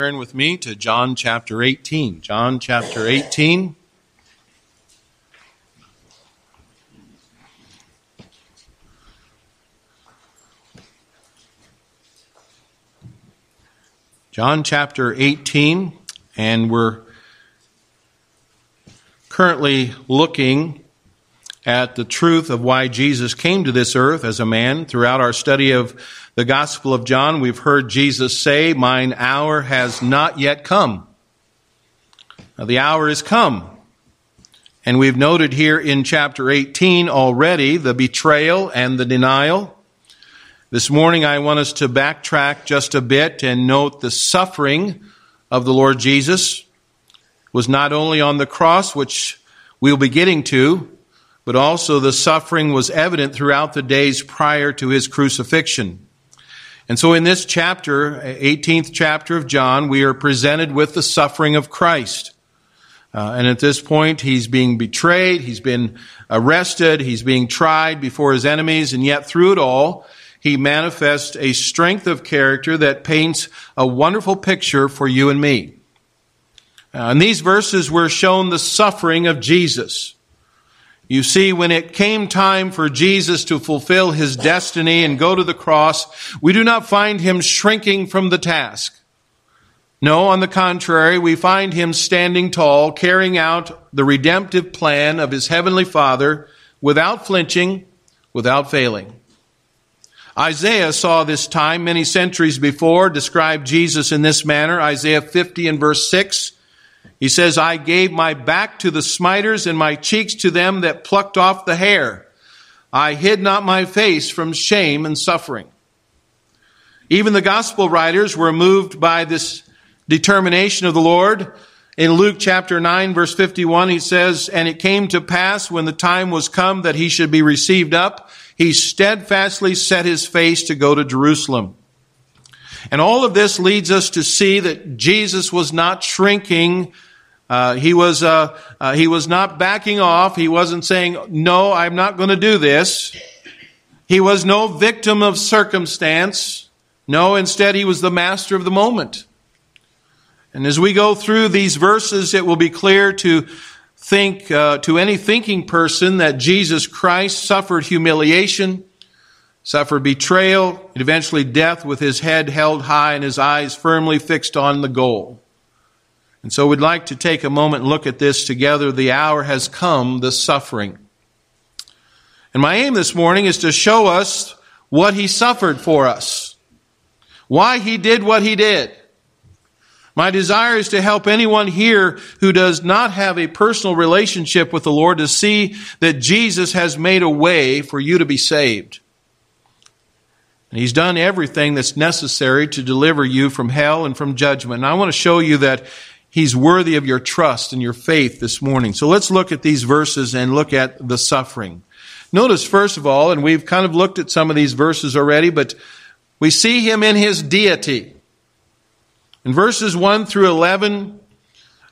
Turn with me to John chapter 18. John chapter 18. John chapter 18, and we're currently looking at the truth of why Jesus came to this earth as a man. Throughout our study of the Gospel of John, we've heard Jesus say, Mine hour has not yet come. Now, the hour is come. And we've noted here in chapter 18 already the betrayal and the denial. This morning, I want us to backtrack just a bit and note the suffering of the Lord Jesus was not only on the cross, which we'll be getting to, but also the suffering was evident throughout the days prior to his crucifixion. And so in this chapter, 18th chapter of John, we are presented with the suffering of Christ. Uh, and at this point, he's being betrayed, he's been arrested, he's being tried before his enemies, and yet through it all, he manifests a strength of character that paints a wonderful picture for you and me. Uh, in these verses, we're shown the suffering of Jesus. You see, when it came time for Jesus to fulfill his destiny and go to the cross, we do not find him shrinking from the task. No, on the contrary, we find him standing tall, carrying out the redemptive plan of his heavenly Father without flinching, without failing. Isaiah saw this time many centuries before, described Jesus in this manner. Isaiah 50 and verse 6. He says, I gave my back to the smiters and my cheeks to them that plucked off the hair. I hid not my face from shame and suffering. Even the gospel writers were moved by this determination of the Lord. In Luke chapter 9 verse 51, he says, And it came to pass when the time was come that he should be received up, he steadfastly set his face to go to Jerusalem. And all of this leads us to see that Jesus was not shrinking. Uh, he was uh, uh, he was not backing off. He wasn't saying, "No, I'm not going to do this." He was no victim of circumstance. No, instead, he was the master of the moment. And as we go through these verses, it will be clear to think uh, to any thinking person that Jesus Christ suffered humiliation suffered betrayal, and eventually death with his head held high and his eyes firmly fixed on the goal. And so we'd like to take a moment and look at this together. The hour has come, the suffering. And my aim this morning is to show us what he suffered for us, why he did what he did. My desire is to help anyone here who does not have a personal relationship with the Lord to see that Jesus has made a way for you to be saved. And he's done everything that's necessary to deliver you from hell and from judgment. And I want to show you that he's worthy of your trust and your faith this morning. So let's look at these verses and look at the suffering. Notice, first of all, and we've kind of looked at some of these verses already, but we see him in his deity. In verses 1 through 11,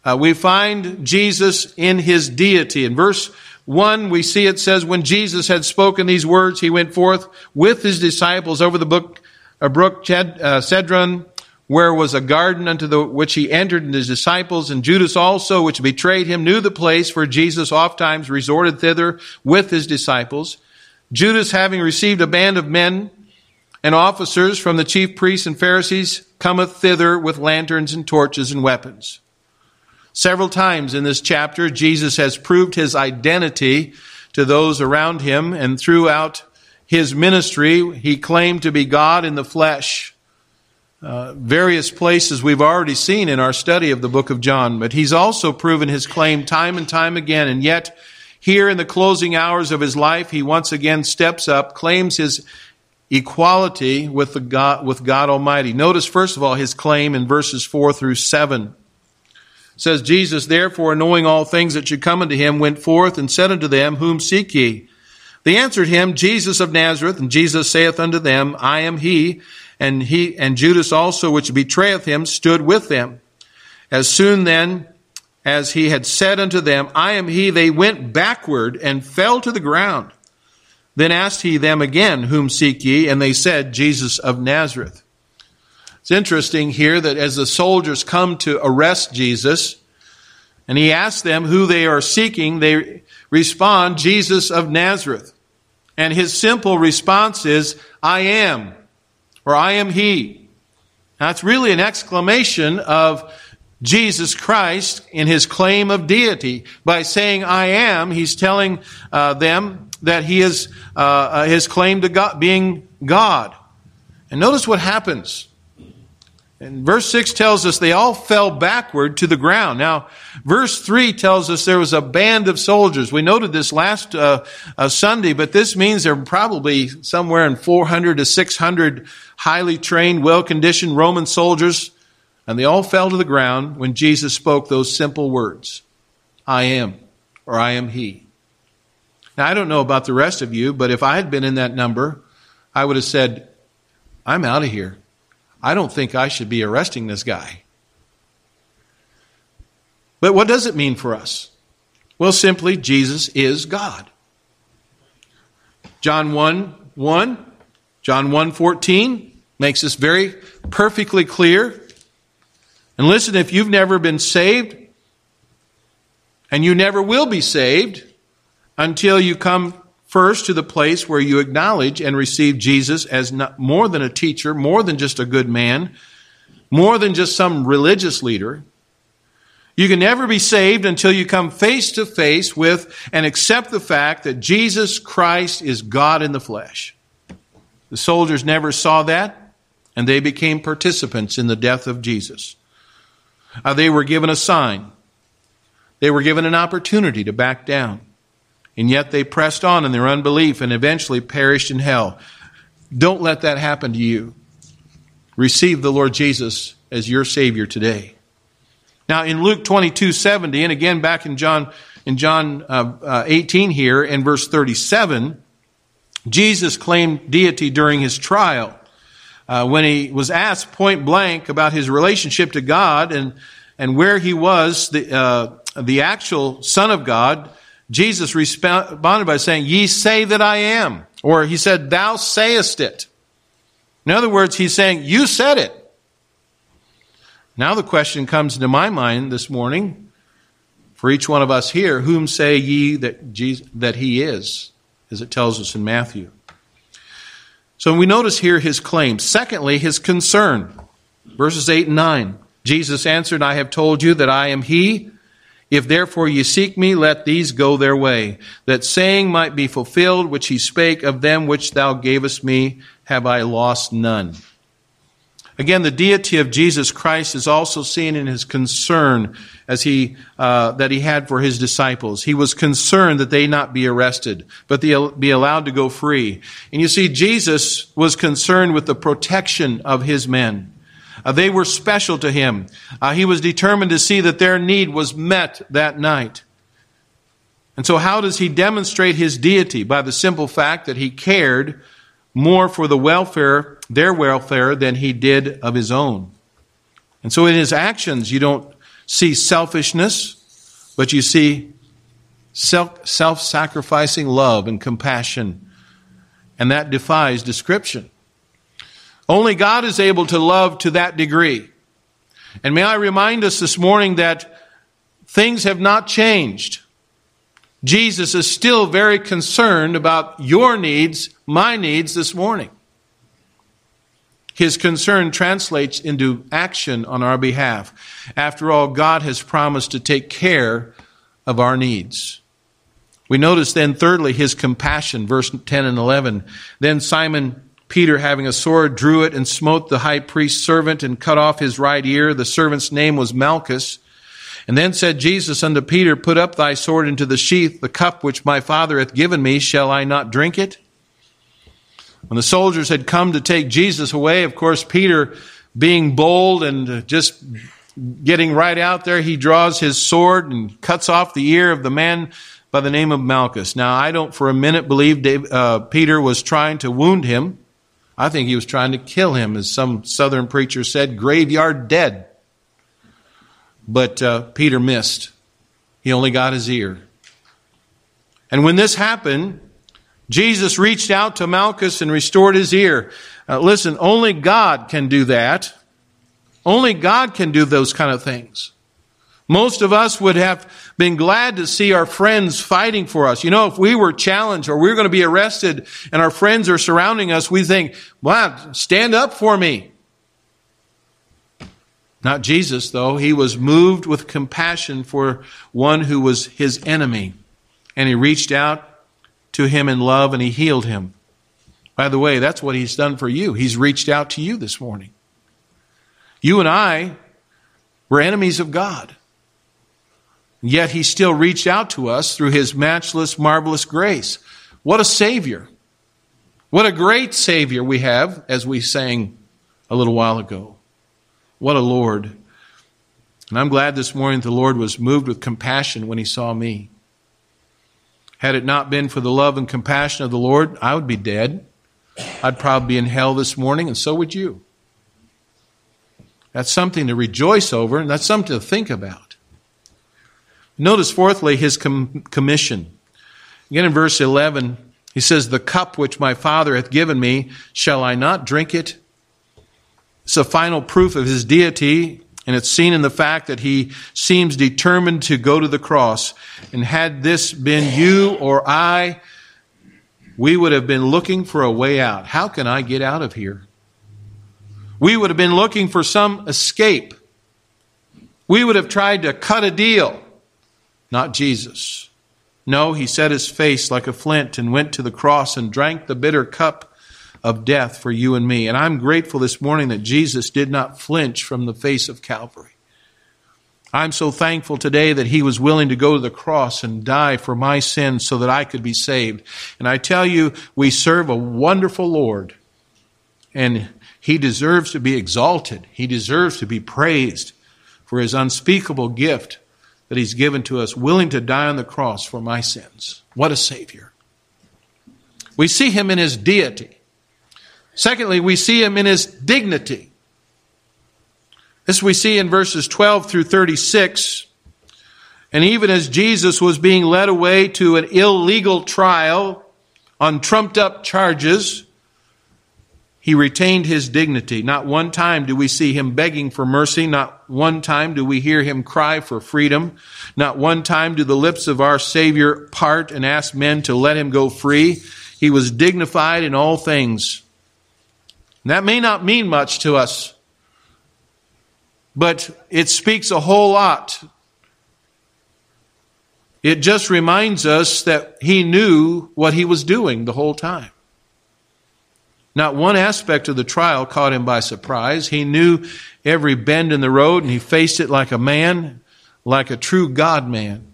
uh, we find Jesus in his deity. In verse 1, we see it says, when Jesus had spoken these words, he went forth with his disciples over the brook, uh, brook uh, Cedron, where was a garden unto the, which he entered and his disciples, and Judas also, which betrayed him, knew the place, for Jesus oft times resorted thither with his disciples. Judas, having received a band of men and officers from the chief priests and Pharisees, cometh thither with lanterns and torches and weapons. Several times in this chapter, Jesus has proved his identity to those around him, and throughout his ministry, he claimed to be God in the flesh. Uh, various places we've already seen in our study of the book of John, but he's also proven his claim time and time again, and yet here in the closing hours of his life, he once again steps up, claims his equality with, the God, with God Almighty. Notice, first of all, his claim in verses 4 through 7 says Jesus, therefore, knowing all things that should come unto him, went forth and said unto them, Whom seek ye? They answered him, Jesus of Nazareth. And Jesus saith unto them, I am he. And he, and Judas also, which betrayeth him, stood with them. As soon then as he had said unto them, I am he, they went backward and fell to the ground. Then asked he them again, Whom seek ye? And they said, Jesus of Nazareth. It's interesting here that as the soldiers come to arrest Jesus, and he asks them who they are seeking, they respond, Jesus of Nazareth. And his simple response is, I am, or I am he. That's really an exclamation of Jesus Christ in his claim of deity. By saying, I am, he's telling uh, them that he is uh, uh, his claim to God, being God. And notice what happens. And verse 6 tells us they all fell backward to the ground. Now, verse 3 tells us there was a band of soldiers. We noted this last uh, uh, Sunday, but this means there were probably somewhere in 400 to 600 highly trained, well conditioned Roman soldiers, and they all fell to the ground when Jesus spoke those simple words I am, or I am He. Now, I don't know about the rest of you, but if I had been in that number, I would have said, I'm out of here. I don't think I should be arresting this guy. But what does it mean for us? Well, simply, Jesus is God. John 1 1, John 1 14 makes this very perfectly clear. And listen, if you've never been saved, and you never will be saved until you come First, to the place where you acknowledge and receive Jesus as not, more than a teacher, more than just a good man, more than just some religious leader. You can never be saved until you come face to face with and accept the fact that Jesus Christ is God in the flesh. The soldiers never saw that, and they became participants in the death of Jesus. Uh, they were given a sign. They were given an opportunity to back down. And yet they pressed on in their unbelief and eventually perished in hell. Don't let that happen to you. Receive the Lord Jesus as your Savior today. Now in Luke 22, 70, and again back in John, in John uh, uh, 18 here, in verse 37, Jesus claimed deity during his trial. Uh, when he was asked point blank about his relationship to God and, and where he was, the, uh, the actual Son of God, Jesus responded by saying, Ye say that I am. Or he said, Thou sayest it. In other words, he's saying, You said it. Now the question comes into my mind this morning for each one of us here Whom say ye that, Jesus, that he is? As it tells us in Matthew. So we notice here his claim. Secondly, his concern. Verses 8 and 9. Jesus answered, I have told you that I am he. If therefore ye seek me, let these go their way, that saying might be fulfilled which he spake of them which thou gavest me, have I lost none. Again, the deity of Jesus Christ is also seen in his concern as he uh, that he had for his disciples. He was concerned that they not be arrested, but they be allowed to go free. And you see, Jesus was concerned with the protection of his men. Uh, they were special to him. Uh, he was determined to see that their need was met that night. And so, how does he demonstrate his deity? By the simple fact that he cared more for the welfare, their welfare, than he did of his own. And so, in his actions, you don't see selfishness, but you see self sacrificing love and compassion. And that defies description. Only God is able to love to that degree. And may I remind us this morning that things have not changed. Jesus is still very concerned about your needs, my needs this morning. His concern translates into action on our behalf. After all, God has promised to take care of our needs. We notice then, thirdly, his compassion, verse 10 and 11. Then Simon Peter, having a sword, drew it and smote the high priest's servant and cut off his right ear. The servant's name was Malchus. And then said Jesus unto Peter, Put up thy sword into the sheath. The cup which my Father hath given me, shall I not drink it? When the soldiers had come to take Jesus away, of course, Peter, being bold and just getting right out there, he draws his sword and cuts off the ear of the man by the name of Malchus. Now, I don't for a minute believe uh, Peter was trying to wound him. I think he was trying to kill him, as some southern preacher said, graveyard dead. But uh, Peter missed. He only got his ear. And when this happened, Jesus reached out to Malchus and restored his ear. Uh, listen, only God can do that. Only God can do those kind of things. Most of us would have been glad to see our friends fighting for us. You know, if we were challenged or we were going to be arrested and our friends are surrounding us, we think, wow, stand up for me. Not Jesus, though. He was moved with compassion for one who was his enemy. And he reached out to him in love and he healed him. By the way, that's what he's done for you. He's reached out to you this morning. You and I were enemies of God. Yet he still reached out to us through his matchless, marvelous grace. What a Savior. What a great Savior we have, as we sang a little while ago. What a Lord. And I'm glad this morning the Lord was moved with compassion when he saw me. Had it not been for the love and compassion of the Lord, I would be dead. I'd probably be in hell this morning, and so would you. That's something to rejoice over, and that's something to think about. Notice, fourthly, his com- commission. Again in verse 11, he says, The cup which my Father hath given me, shall I not drink it? It's a final proof of his deity, and it's seen in the fact that he seems determined to go to the cross. And had this been you or I, we would have been looking for a way out. How can I get out of here? We would have been looking for some escape. We would have tried to cut a deal not Jesus. No, he set his face like a flint and went to the cross and drank the bitter cup of death for you and me. And I'm grateful this morning that Jesus did not flinch from the face of Calvary. I'm so thankful today that he was willing to go to the cross and die for my sins so that I could be saved. And I tell you, we serve a wonderful Lord. And he deserves to be exalted. He deserves to be praised for his unspeakable gift that he's given to us, willing to die on the cross for my sins. What a Savior. We see him in his deity. Secondly, we see him in his dignity. This we see in verses 12 through 36. And even as Jesus was being led away to an illegal trial on trumped up charges, he retained his dignity. Not one time do we see him begging for mercy. Not one time do we hear him cry for freedom. Not one time do the lips of our Savior part and ask men to let him go free. He was dignified in all things. And that may not mean much to us, but it speaks a whole lot. It just reminds us that he knew what he was doing the whole time. Not one aspect of the trial caught him by surprise. He knew every bend in the road and he faced it like a man, like a true God man.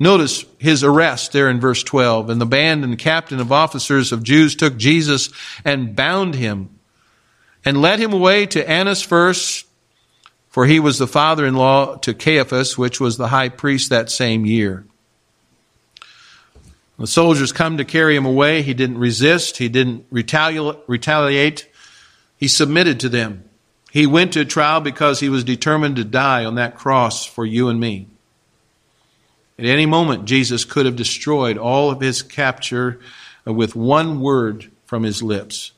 Notice his arrest there in verse 12. And the band and captain of officers of Jews took Jesus and bound him and led him away to Annas first, for he was the father in law to Caiaphas, which was the high priest that same year. The soldiers come to carry him away. He didn't resist. He didn't retaliate. He submitted to them. He went to trial because he was determined to die on that cross for you and me. At any moment, Jesus could have destroyed all of his capture with one word from his lips.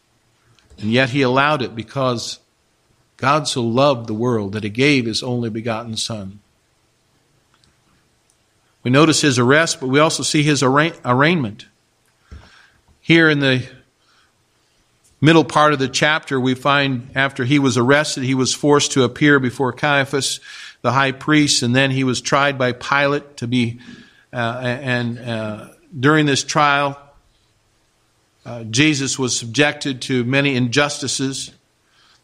And yet he allowed it because God so loved the world that he gave his only begotten Son. We notice his arrest, but we also see his arraignment. Here in the middle part of the chapter, we find after he was arrested, he was forced to appear before Caiaphas, the high priest, and then he was tried by Pilate to be, uh, and uh, during this trial, uh, Jesus was subjected to many injustices.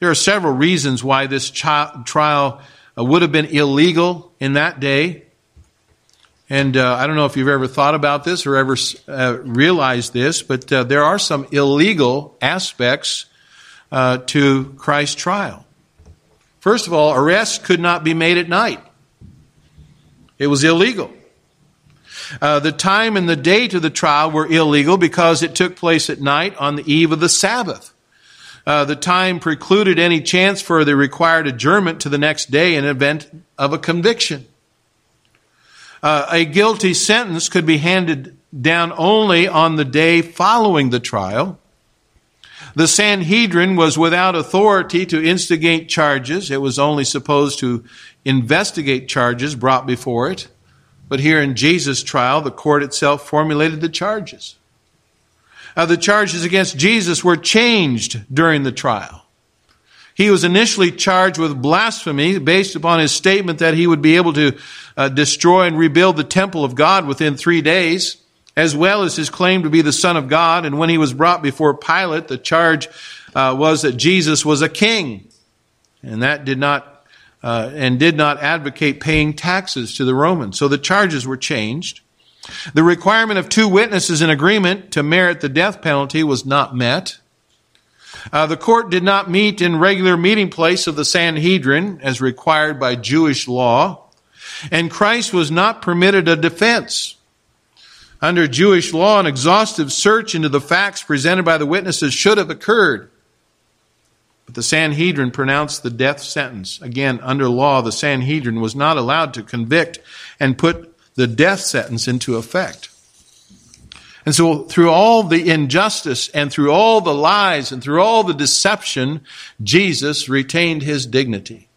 There are several reasons why this trial uh, would have been illegal in that day. And uh, I don't know if you've ever thought about this or ever uh, realized this, but uh, there are some illegal aspects uh, to Christ's trial. First of all, arrest could not be made at night, it was illegal. Uh, the time and the date of the trial were illegal because it took place at night on the eve of the Sabbath. Uh, the time precluded any chance for the required adjournment to the next day in event of a conviction. Uh, a guilty sentence could be handed down only on the day following the trial. The Sanhedrin was without authority to instigate charges. It was only supposed to investigate charges brought before it. But here in Jesus' trial, the court itself formulated the charges. Uh, the charges against Jesus were changed during the trial. He was initially charged with blasphemy based upon his statement that he would be able to uh, destroy and rebuild the temple of God within three days, as well as his claim to be the Son of God. And when he was brought before Pilate, the charge uh, was that Jesus was a king. And that did not, uh, and did not advocate paying taxes to the Romans. So the charges were changed. The requirement of two witnesses in agreement to merit the death penalty was not met. Uh, the court did not meet in regular meeting place of the Sanhedrin as required by Jewish law, and Christ was not permitted a defense. Under Jewish law, an exhaustive search into the facts presented by the witnesses should have occurred. But the Sanhedrin pronounced the death sentence. Again, under law, the Sanhedrin was not allowed to convict and put the death sentence into effect. And so through all the injustice and through all the lies and through all the deception, Jesus retained his dignity.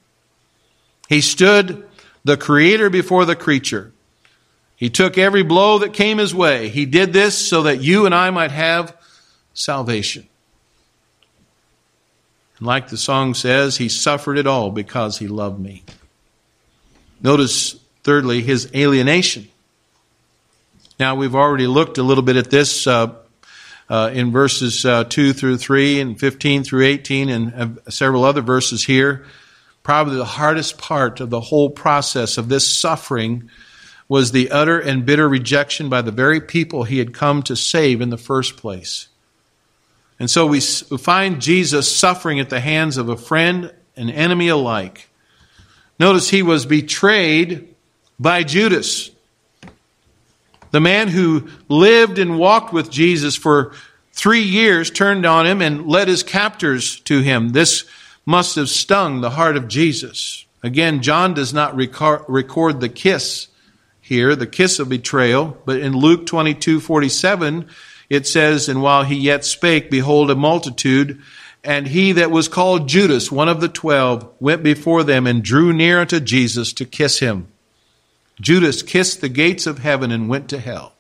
He stood the creator before the creature. He took every blow that came his way. He did this so that you and I might have salvation. And like the song says, he suffered it all because he loved me. Notice, thirdly, his alienation. Now, we've already looked a little bit at this uh, uh, in verses uh, 2 through 3 and 15 through 18 and several other verses here. Probably the hardest part of the whole process of this suffering was the utter and bitter rejection by the very people he had come to save in the first place. And so we find Jesus suffering at the hands of a friend and enemy alike. Notice he was betrayed by Judas. The man who lived and walked with Jesus for three years turned on him and led his captors to him. This must have stung the heart of Jesus. Again, John does not record the kiss here, the kiss of betrayal, but in Luke 22 47, it says, And while he yet spake, behold, a multitude, and he that was called Judas, one of the twelve, went before them and drew near unto Jesus to kiss him. Judas kissed the gates of heaven and went to hell.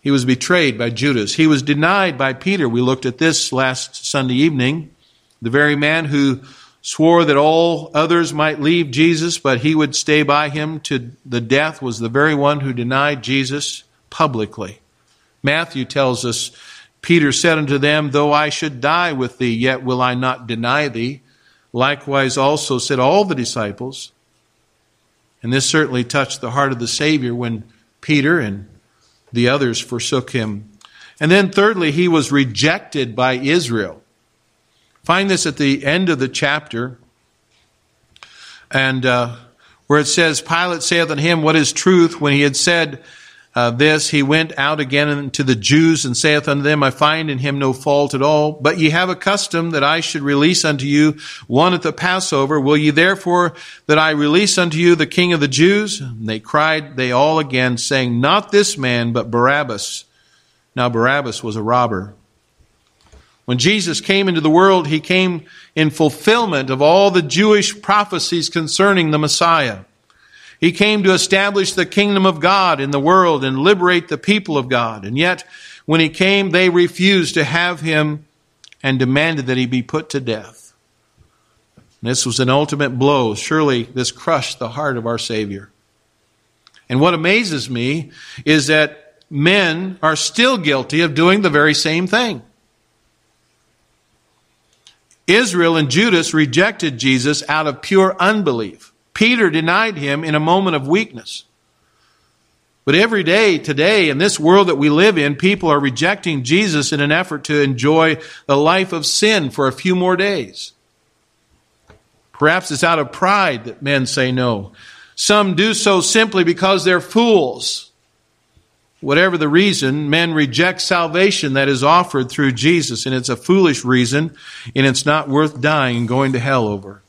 He was betrayed by Judas. He was denied by Peter. We looked at this last Sunday evening. The very man who swore that all others might leave Jesus, but he would stay by him to the death, was the very one who denied Jesus publicly. Matthew tells us, Peter said unto them, Though I should die with thee, yet will I not deny thee. Likewise also said all the disciples. And this certainly touched the heart of the Savior when Peter and the others forsook him. And then, thirdly, he was rejected by Israel. Find this at the end of the chapter, and uh, where it says, Pilate saith unto him, What is truth? When he had said, uh, this, he went out again unto the Jews and saith unto them, I find in him no fault at all. But ye have a custom that I should release unto you one at the Passover. Will ye therefore that I release unto you the king of the Jews? And they cried, they all again, saying, Not this man, but Barabbas. Now Barabbas was a robber. When Jesus came into the world, he came in fulfillment of all the Jewish prophecies concerning the Messiah. He came to establish the kingdom of God in the world and liberate the people of God. And yet, when he came, they refused to have him and demanded that he be put to death. This was an ultimate blow. Surely this crushed the heart of our Savior. And what amazes me is that men are still guilty of doing the very same thing. Israel and Judas rejected Jesus out of pure unbelief. Peter denied him in a moment of weakness. But every day today, in this world that we live in, people are rejecting Jesus in an effort to enjoy the life of sin for a few more days. Perhaps it's out of pride that men say no. Some do so simply because they're fools. Whatever the reason, men reject salvation that is offered through Jesus, and it's a foolish reason, and it's not worth dying and going to hell over.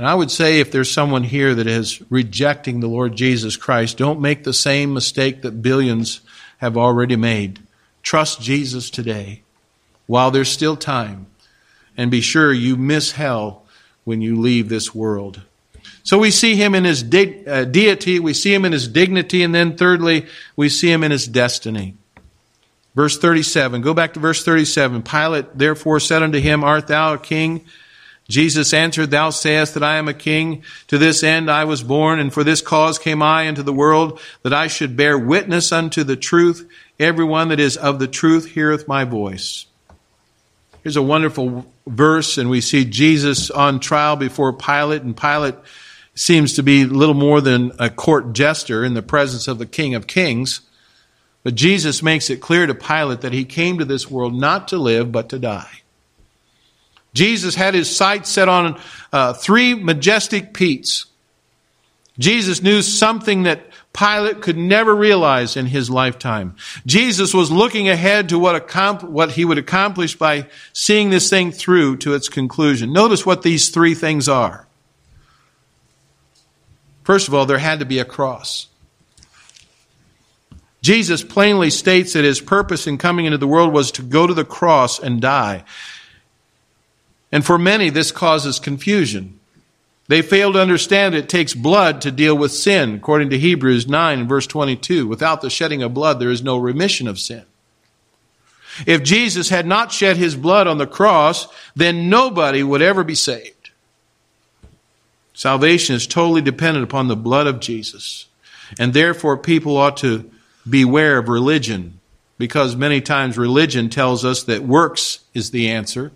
And I would say if there's someone here that is rejecting the Lord Jesus Christ, don't make the same mistake that billions have already made. Trust Jesus today while there's still time. And be sure you miss hell when you leave this world. So we see him in his uh, deity, we see him in his dignity, and then thirdly, we see him in his destiny. Verse 37, go back to verse 37. Pilate therefore said unto him, Art thou a king? Jesus answered, Thou sayest that I am a king. To this end I was born, and for this cause came I into the world, that I should bear witness unto the truth. Everyone that is of the truth heareth my voice. Here's a wonderful verse, and we see Jesus on trial before Pilate, and Pilate seems to be little more than a court jester in the presence of the King of Kings. But Jesus makes it clear to Pilate that he came to this world not to live, but to die. Jesus had his sights set on uh, three majestic peaks. Jesus knew something that Pilate could never realize in his lifetime. Jesus was looking ahead to what, what he would accomplish by seeing this thing through to its conclusion. Notice what these three things are. First of all, there had to be a cross. Jesus plainly states that his purpose in coming into the world was to go to the cross and die. And for many, this causes confusion. They fail to understand it takes blood to deal with sin, according to Hebrews 9 and verse 22. Without the shedding of blood, there is no remission of sin. If Jesus had not shed his blood on the cross, then nobody would ever be saved. Salvation is totally dependent upon the blood of Jesus. And therefore, people ought to beware of religion because many times religion tells us that works is the answer.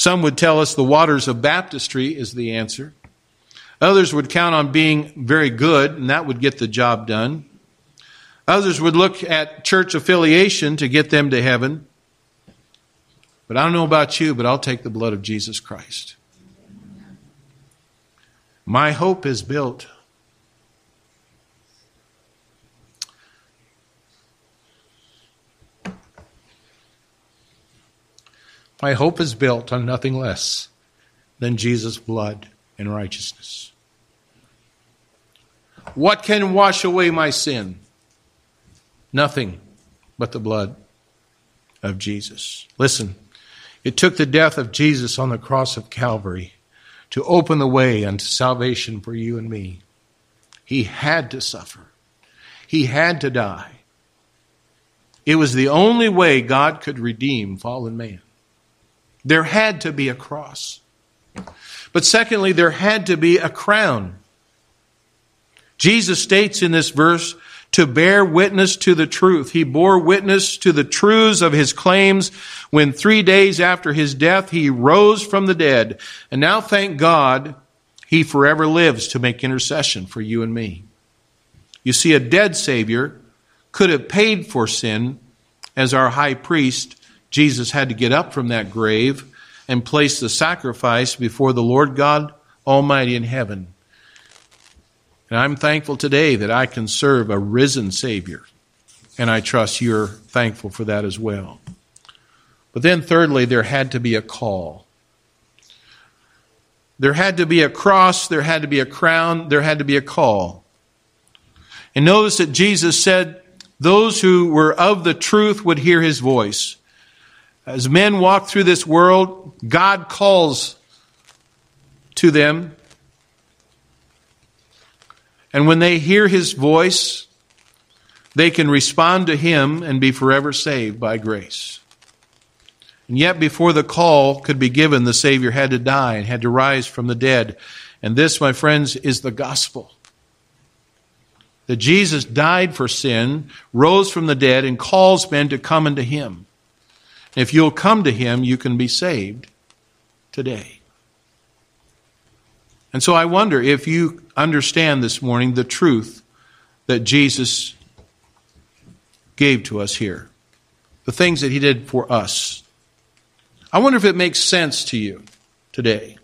Some would tell us the waters of baptistry is the answer. Others would count on being very good, and that would get the job done. Others would look at church affiliation to get them to heaven. But I don't know about you, but I'll take the blood of Jesus Christ. My hope is built My hope is built on nothing less than Jesus' blood and righteousness. What can wash away my sin? Nothing but the blood of Jesus. Listen, it took the death of Jesus on the cross of Calvary to open the way unto salvation for you and me. He had to suffer, he had to die. It was the only way God could redeem fallen man. There had to be a cross. But secondly, there had to be a crown. Jesus states in this verse to bear witness to the truth. He bore witness to the truths of his claims when three days after his death he rose from the dead. And now, thank God, he forever lives to make intercession for you and me. You see, a dead Savior could have paid for sin as our high priest Jesus had to get up from that grave and place the sacrifice before the Lord God Almighty in heaven. And I'm thankful today that I can serve a risen Savior. And I trust you're thankful for that as well. But then, thirdly, there had to be a call. There had to be a cross, there had to be a crown, there had to be a call. And notice that Jesus said, Those who were of the truth would hear his voice. As men walk through this world, God calls to them. And when they hear his voice, they can respond to him and be forever saved by grace. And yet, before the call could be given, the Savior had to die and had to rise from the dead. And this, my friends, is the gospel. That Jesus died for sin, rose from the dead, and calls men to come unto him. If you'll come to Him, you can be saved today. And so I wonder if you understand this morning the truth that Jesus gave to us here, the things that He did for us. I wonder if it makes sense to you today.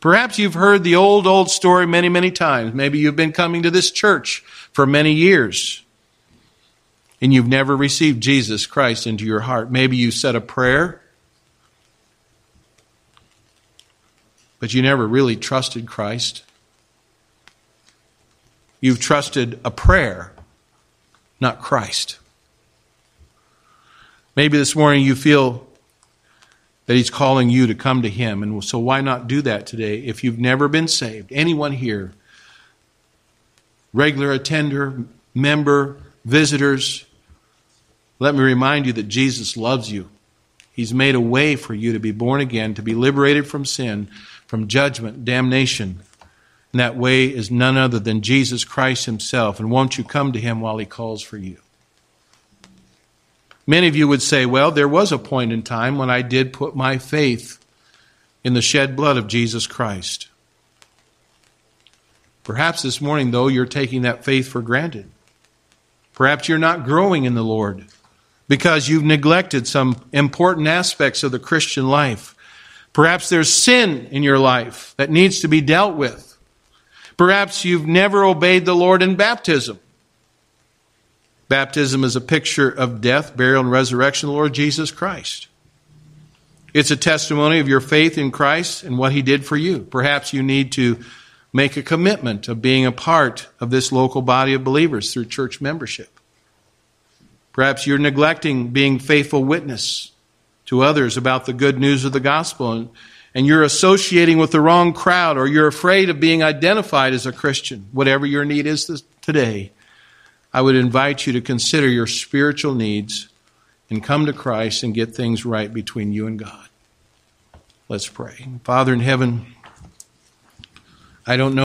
Perhaps you've heard the old, old story many, many times. Maybe you've been coming to this church for many years and you've never received Jesus Christ into your heart. Maybe you said a prayer, but you never really trusted Christ. You've trusted a prayer, not Christ. Maybe this morning you feel that He's calling you to come to Him, and so why not do that today if you've never been saved? Anyone here, regular attender, member, visitors, let me remind you that Jesus loves you. He's made a way for you to be born again, to be liberated from sin, from judgment, damnation. And that way is none other than Jesus Christ Himself. And won't you come to Him while He calls for you? Many of you would say, well, there was a point in time when I did put my faith in the shed blood of Jesus Christ. Perhaps this morning, though, you're taking that faith for granted. Perhaps you're not growing in the Lord because you've neglected some important aspects of the Christian life. Perhaps there's sin in your life that needs to be dealt with. Perhaps you've never obeyed the Lord in baptism. Baptism is a picture of death, burial, and resurrection of the Lord Jesus Christ. It's a testimony of your faith in Christ and what He did for you. Perhaps you need to make a commitment of being a part of this local body of believers through church membership. Perhaps you're neglecting being faithful witness to others about the good news of the gospel and, and you're associating with the wrong crowd or you're afraid of being identified as a Christian. Whatever your need is this, today, I would invite you to consider your spiritual needs and come to Christ and get things right between you and God. Let's pray. Father in heaven, I don't know.